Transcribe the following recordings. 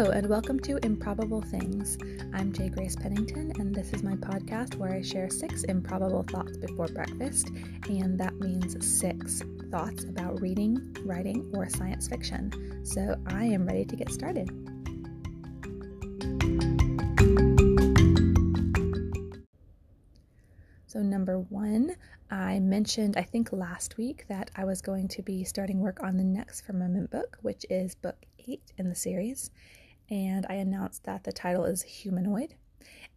Hello, and welcome to Improbable Things. I'm J. Grace Pennington, and this is my podcast where I share six improbable thoughts before breakfast, and that means six thoughts about reading, writing, or science fiction. So I am ready to get started. So, number one, I mentioned, I think last week, that I was going to be starting work on the next Firmament book, which is book eight in the series. And I announced that the title is Humanoid.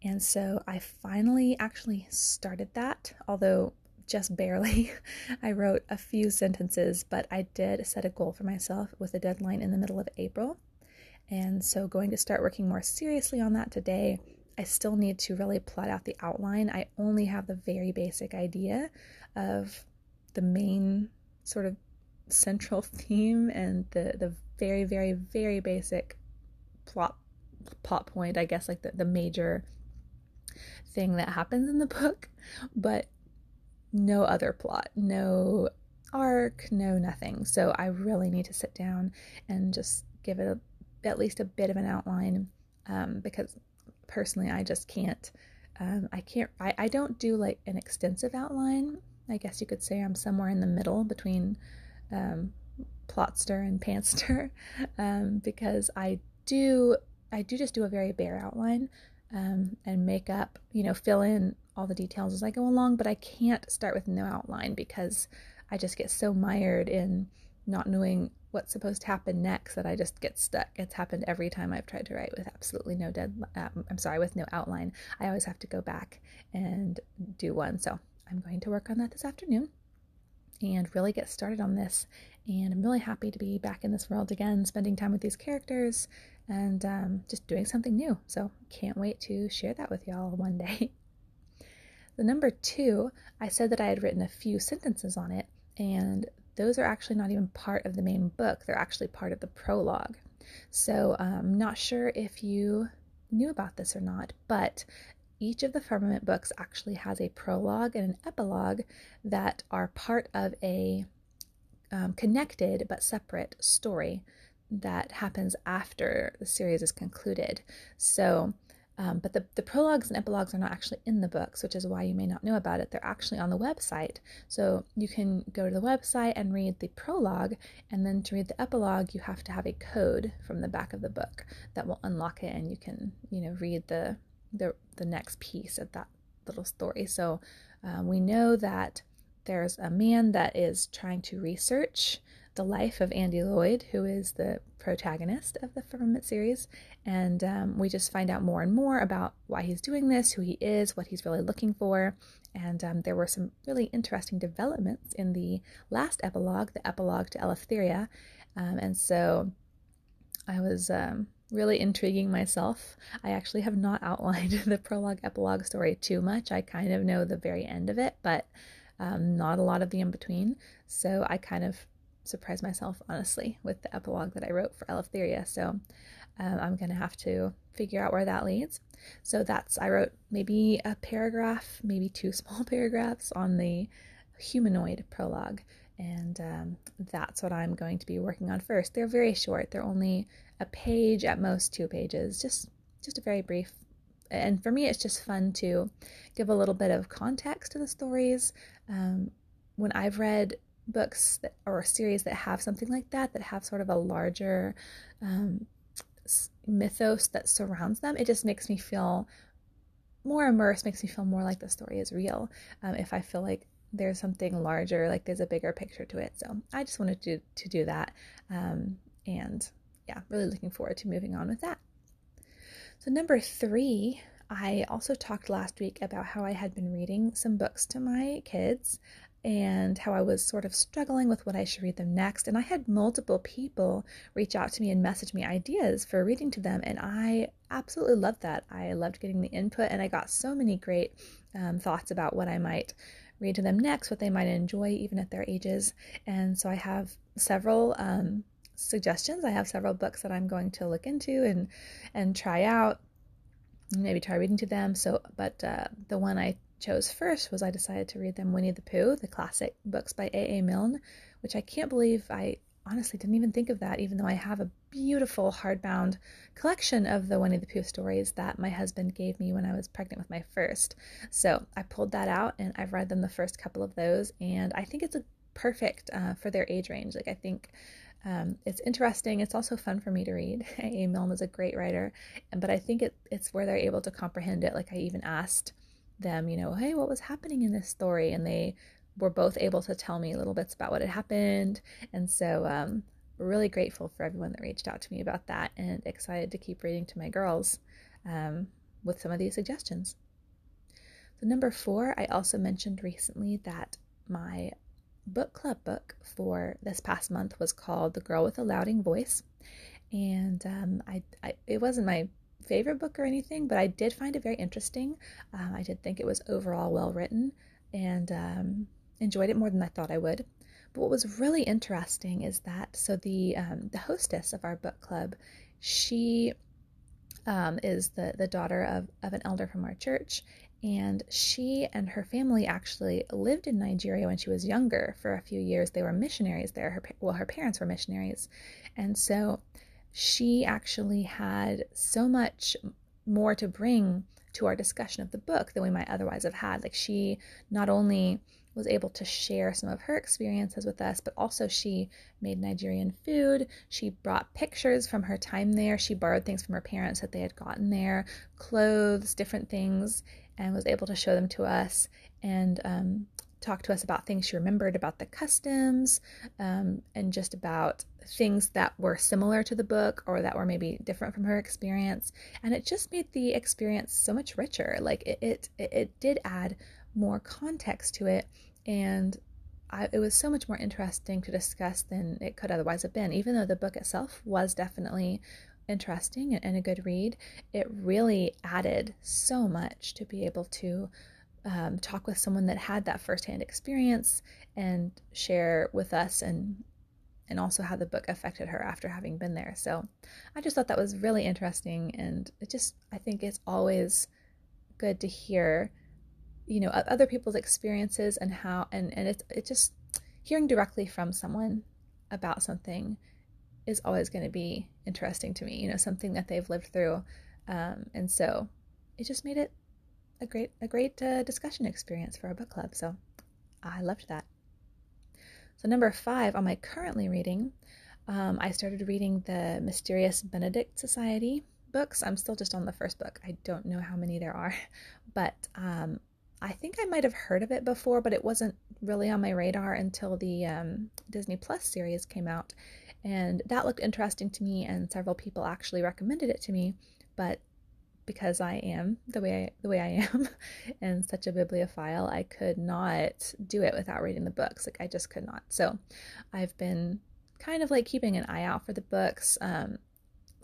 And so I finally actually started that, although just barely. I wrote a few sentences, but I did set a goal for myself with a deadline in the middle of April. And so going to start working more seriously on that today I still need to really plot out the outline. I only have the very basic idea of the main sort of central theme and the the very very very basic plot plot point, I guess like the, the major thing that happens in the book, but no other plot, no arc, no nothing. So I really need to sit down and just give it a, at least a bit of an outline um, because personally, I just can't. Um, I can't. I, I don't do like an extensive outline. I guess you could say I'm somewhere in the middle between um, plotster and pantster um, because I do. I do just do a very bare outline um, and make up. You know, fill in all the details as I go along. But I can't start with no outline because I just get so mired in not knowing what's supposed to happen next that I just get stuck. It's happened every time I've tried to write with absolutely no dead. Um, I'm sorry, with no outline. I always have to go back and do one. So I'm going to work on that this afternoon and really get started on this. And I'm really happy to be back in this world again, spending time with these characters and um, just doing something new. So can't wait to share that with y'all one day. the number two, I said that I had written a few sentences on it, and those are actually not even part of the main book, they're actually part of the prologue. So I'm um, not sure if you knew about this or not, but each of the Firmament books actually has a prologue and an epilogue that are part of a um, connected but separate story that happens after the series is concluded. So um, but the, the prologues and epilogues are not actually in the books, which is why you may not know about it. They're actually on the website. So you can go to the website and read the prologue, and then to read the epilogue, you have to have a code from the back of the book that will unlock it, and you can, you know, read the the, the next piece of that little story. So um, we know that there's a man that is trying to research the life of Andy Lloyd, who is the protagonist of the Firmament series. And um, we just find out more and more about why he's doing this, who he is, what he's really looking for. And um, there were some really interesting developments in the last epilogue, the epilogue to Eleftheria. Um, and so I was um, really intriguing myself. I actually have not outlined the prologue epilogue story too much. I kind of know the very end of it, but um, not a lot of the in between. So I kind of surprise myself, honestly, with the epilogue that I wrote for Eleftheria. So um, I'm going to have to figure out where that leads. So that's, I wrote maybe a paragraph, maybe two small paragraphs on the humanoid prologue. And um, that's what I'm going to be working on first. They're very short. They're only a page, at most two pages, just just a very brief. And for me, it's just fun to give a little bit of context to the stories. Um, when I've read books that, or series that have something like that, that have sort of a larger um, mythos that surrounds them, it just makes me feel more immersed, makes me feel more like the story is real. Um, if I feel like there's something larger, like there's a bigger picture to it. So I just wanted to, to do that. Um, and yeah, really looking forward to moving on with that. So, number three, I also talked last week about how I had been reading some books to my kids and how I was sort of struggling with what I should read them next. And I had multiple people reach out to me and message me ideas for reading to them, and I absolutely loved that. I loved getting the input, and I got so many great um, thoughts about what I might read to them next, what they might enjoy even at their ages. And so I have several um, suggestions. I have several books that I'm going to look into and and try out maybe try reading to them. So, but uh, the one I chose first was I decided to read them Winnie the Pooh, the classic books by A.A. Milne, which I can't believe I honestly didn't even think of that, even though I have a beautiful hardbound collection of the Winnie the Pooh stories that my husband gave me when I was pregnant with my first. So I pulled that out and I've read them the first couple of those, and I think it's a perfect uh, for their age range. Like I think um, it's interesting. It's also fun for me to read. A. Milne is a great writer, but I think it, it's where they're able to comprehend it. Like I even asked them, you know, hey, what was happening in this story? And they were both able to tell me little bits about what had happened. And so, um, really grateful for everyone that reached out to me about that and excited to keep reading to my girls um, with some of these suggestions. So, number four, I also mentioned recently that my book club book for this past month was called The Girl with a Louding Voice. And um, I, I, it wasn't my favorite book or anything, but I did find it very interesting. Um, I did think it was overall well written and um, enjoyed it more than I thought I would. But what was really interesting is that so the um, the hostess of our book club, she um, is the the daughter of of an elder from our church, and she and her family actually lived in Nigeria when she was younger for a few years. They were missionaries there. Her well, her parents were missionaries, and so she actually had so much more to bring to our discussion of the book than we might otherwise have had. Like she not only was able to share some of her experiences with us, but also she made Nigerian food. She brought pictures from her time there. She borrowed things from her parents that they had gotten there, clothes, different things, and was able to show them to us and um, talk to us about things she remembered about the customs um, and just about things that were similar to the book or that were maybe different from her experience. And it just made the experience so much richer. Like it, it, it did add more context to it. And I, it was so much more interesting to discuss than it could otherwise have been. Even though the book itself was definitely interesting and a good read, it really added so much to be able to um, talk with someone that had that firsthand experience and share with us and and also how the book affected her after having been there. So I just thought that was really interesting and it just I think it's always good to hear you know other people's experiences and how and and it's it just hearing directly from someone about something is always going to be interesting to me you know something that they've lived through um, and so it just made it a great a great uh, discussion experience for our book club so i loved that so number five on my currently reading um, i started reading the mysterious benedict society books i'm still just on the first book i don't know how many there are but um, I think I might have heard of it before, but it wasn't really on my radar until the um, Disney Plus series came out. And that looked interesting to me, and several people actually recommended it to me. But because I am the way I, the way I am and such a bibliophile, I could not do it without reading the books. Like I just could not. So I've been kind of like keeping an eye out for the books um,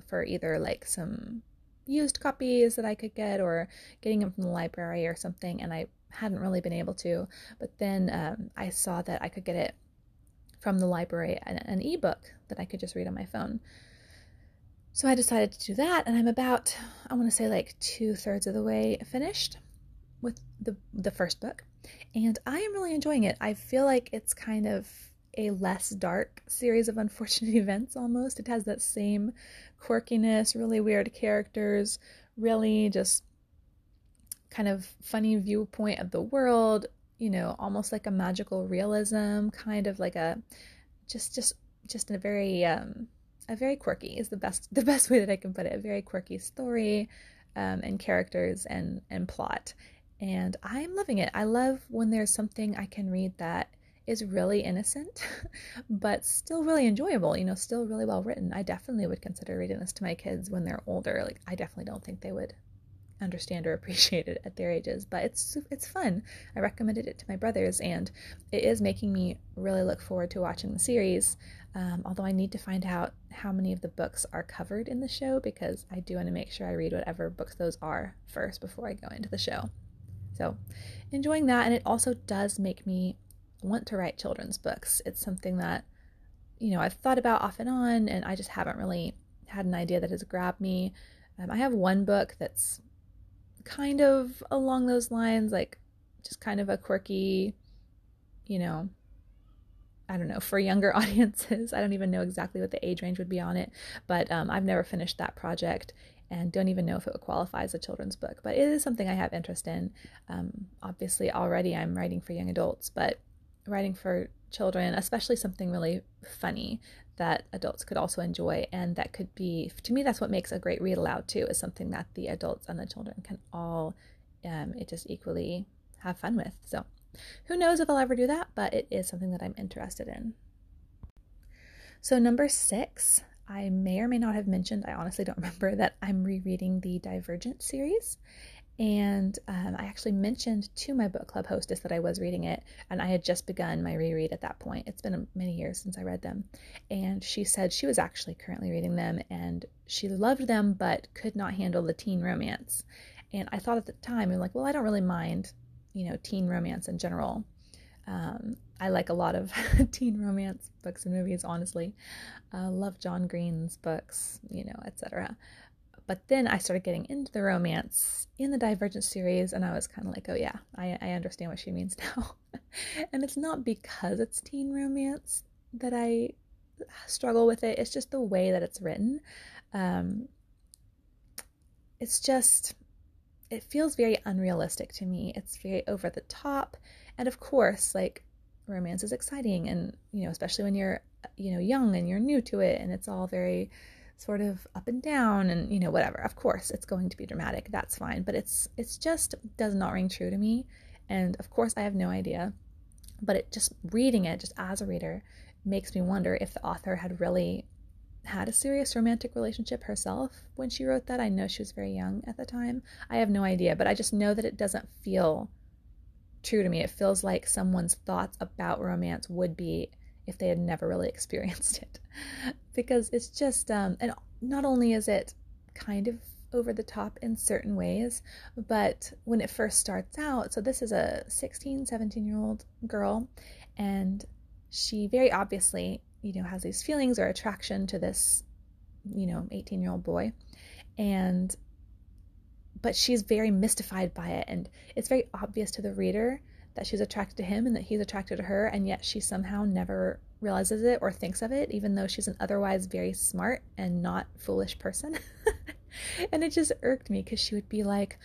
for either like some used copies that I could get or getting them from the library or something, and I hadn't really been able to. But then um, I saw that I could get it from the library, an, an ebook that I could just read on my phone. So I decided to do that, and I'm about, I want to say like two thirds of the way finished with the the first book, and I am really enjoying it. I feel like it's kind of a less dark series of unfortunate events almost. It has that same quirkiness, really weird characters, really just kind of funny viewpoint of the world, you know, almost like a magical realism, kind of like a just just just in a very um a very quirky is the best the best way that I can put it. A very quirky story um, and characters and and plot. And I'm loving it. I love when there's something I can read that is really innocent, but still really enjoyable, you know, still really well written. I definitely would consider reading this to my kids when they're older. Like, I definitely don't think they would understand or appreciate it at their ages, but it's it's fun. I recommended it to my brothers, and it is making me really look forward to watching the series. Um, although I need to find out how many of the books are covered in the show because I do want to make sure I read whatever books those are first before I go into the show. So, enjoying that, and it also does make me want to write children's books. It's something that, you know, I've thought about off and on, and I just haven't really had an idea that has grabbed me. Um, I have one book that's kind of along those lines, like just kind of a quirky, you know, I don't know, for younger audiences. I don't even know exactly what the age range would be on it, but um, I've never finished that project and don't even know if it would qualify as a children's book. But it is something I have interest in. Um, obviously, already I'm writing for young adults, but writing for children, especially something really funny that adults could also enjoy and that could be to me that's what makes a great read aloud too is something that the adults and the children can all um, it just equally have fun with. So who knows if i'll ever do that but it is something that i'm interested in. So number six i may or may not have mentioned i honestly don't remember that i'm rereading the divergent series and um, I actually mentioned to my book club hostess that I was reading it, and I had just begun my reread at that point. It's been many years since I read them. And she said she was actually currently reading them and she loved them, but could not handle the teen romance. And I thought at the time, I'm like, well, I don't really mind, you know, teen romance in general. Um, I like a lot of teen romance books and movies, honestly. Uh, love John Green's books, you know, etc. But then I started getting into the romance in the Divergent series, and I was kind of like, oh yeah, I, I understand what she means now. and it's not because it's teen romance that I struggle with it, it's just the way that it's written. Um, it's just, it feels very unrealistic to me. It's very over the top. And of course, like, romance is exciting, and, you know, especially when you're, you know, young and you're new to it, and it's all very sort of up and down and you know whatever. Of course it's going to be dramatic. That's fine. But it's it's just does not ring true to me. And of course i have no idea. But it just reading it just as a reader makes me wonder if the author had really had a serious romantic relationship herself when she wrote that. I know she was very young at the time. I have no idea. But i just know that it doesn't feel true to me. It feels like someone's thoughts about romance would be if they had never really experienced it because it's just um and not only is it kind of over the top in certain ways but when it first starts out so this is a 16 17 year old girl and she very obviously you know has these feelings or attraction to this you know 18 year old boy and but she's very mystified by it and it's very obvious to the reader that she's attracted to him and that he's attracted to her, and yet she somehow never realizes it or thinks of it, even though she's an otherwise very smart and not foolish person. and it just irked me because she would be like,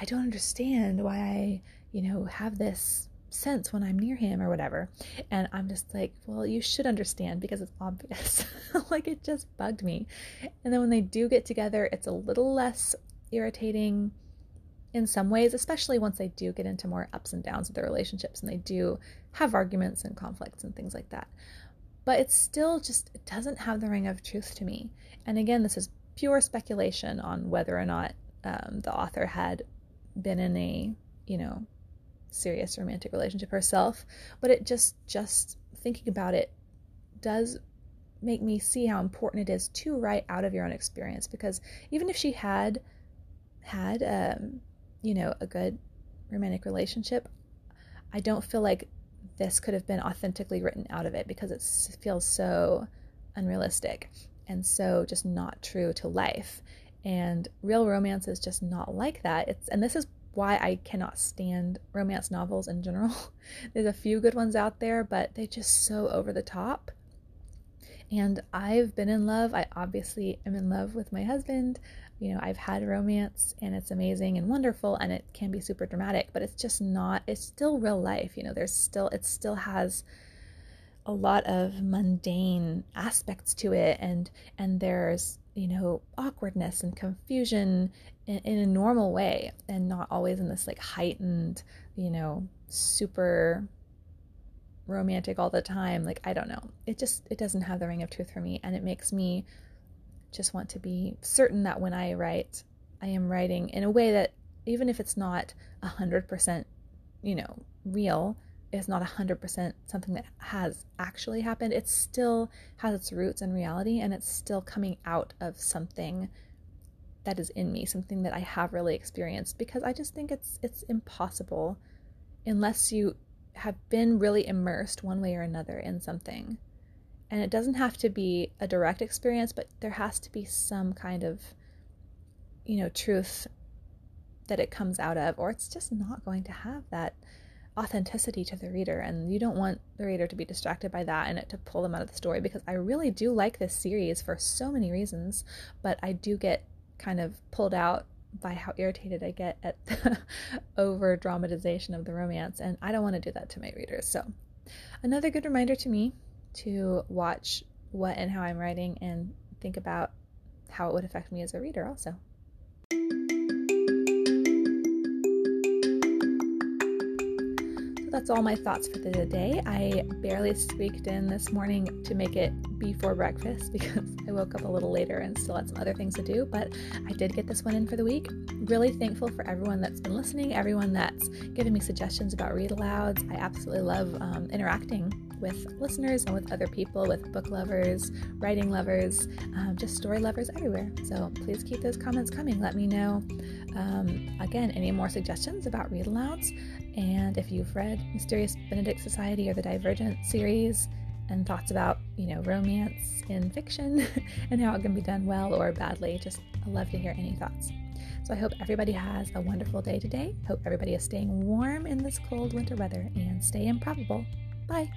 I don't understand why I, you know, have this sense when I'm near him or whatever. And I'm just like, well, you should understand because it's obvious. like it just bugged me. And then when they do get together, it's a little less irritating in some ways, especially once they do get into more ups and downs of their relationships and they do have arguments and conflicts and things like that. But it still just, it doesn't have the ring of truth to me. And again, this is pure speculation on whether or not um, the author had been in a, you know, serious romantic relationship herself. But it just, just thinking about it does make me see how important it is to write out of your own experience because even if she had had um, you know, a good romantic relationship, I don't feel like this could have been authentically written out of it because it feels so unrealistic and so just not true to life. And real romance is just not like that. It's and this is why I cannot stand romance novels in general. There's a few good ones out there, but they just so over the top. And I've been in love. I obviously am in love with my husband you know, I've had romance and it's amazing and wonderful and it can be super dramatic, but it's just not, it's still real life. You know, there's still, it still has a lot of mundane aspects to it and, and there's, you know, awkwardness and confusion in, in a normal way and not always in this like heightened, you know, super romantic all the time. Like, I don't know. It just, it doesn't have the ring of truth for me and it makes me just want to be certain that when I write, I am writing in a way that even if it's not hundred percent, you know, real, it's not hundred percent something that has actually happened. It still has its roots in reality, and it's still coming out of something that is in me, something that I have really experienced. Because I just think it's it's impossible unless you have been really immersed one way or another in something and it doesn't have to be a direct experience, but there has to be some kind of, you know, truth that it comes out of, or it's just not going to have that authenticity to the reader. And you don't want the reader to be distracted by that and it to pull them out of the story because I really do like this series for so many reasons but I do get kind of pulled out by how irritated I get at the over dramatization of the romance. And I don't want to do that to my readers. So another good reminder to me to watch what and how I'm writing and think about how it would affect me as a reader also that's all my thoughts for the day. I barely squeaked in this morning to make it before breakfast because I woke up a little later and still had some other things to do, but I did get this one in for the week. Really thankful for everyone that's been listening, everyone that's given me suggestions about read alouds. I absolutely love um, interacting with listeners and with other people, with book lovers, writing lovers, um, just story lovers everywhere. So please keep those comments coming. Let me know, um, again, any more suggestions about read alouds. And if you've read Mysterious Benedict Society or the Divergent series, and thoughts about, you know, romance in fiction and how it can be done well or badly. Just I love to hear any thoughts. So I hope everybody has a wonderful day today. Hope everybody is staying warm in this cold winter weather and stay improbable. Bye.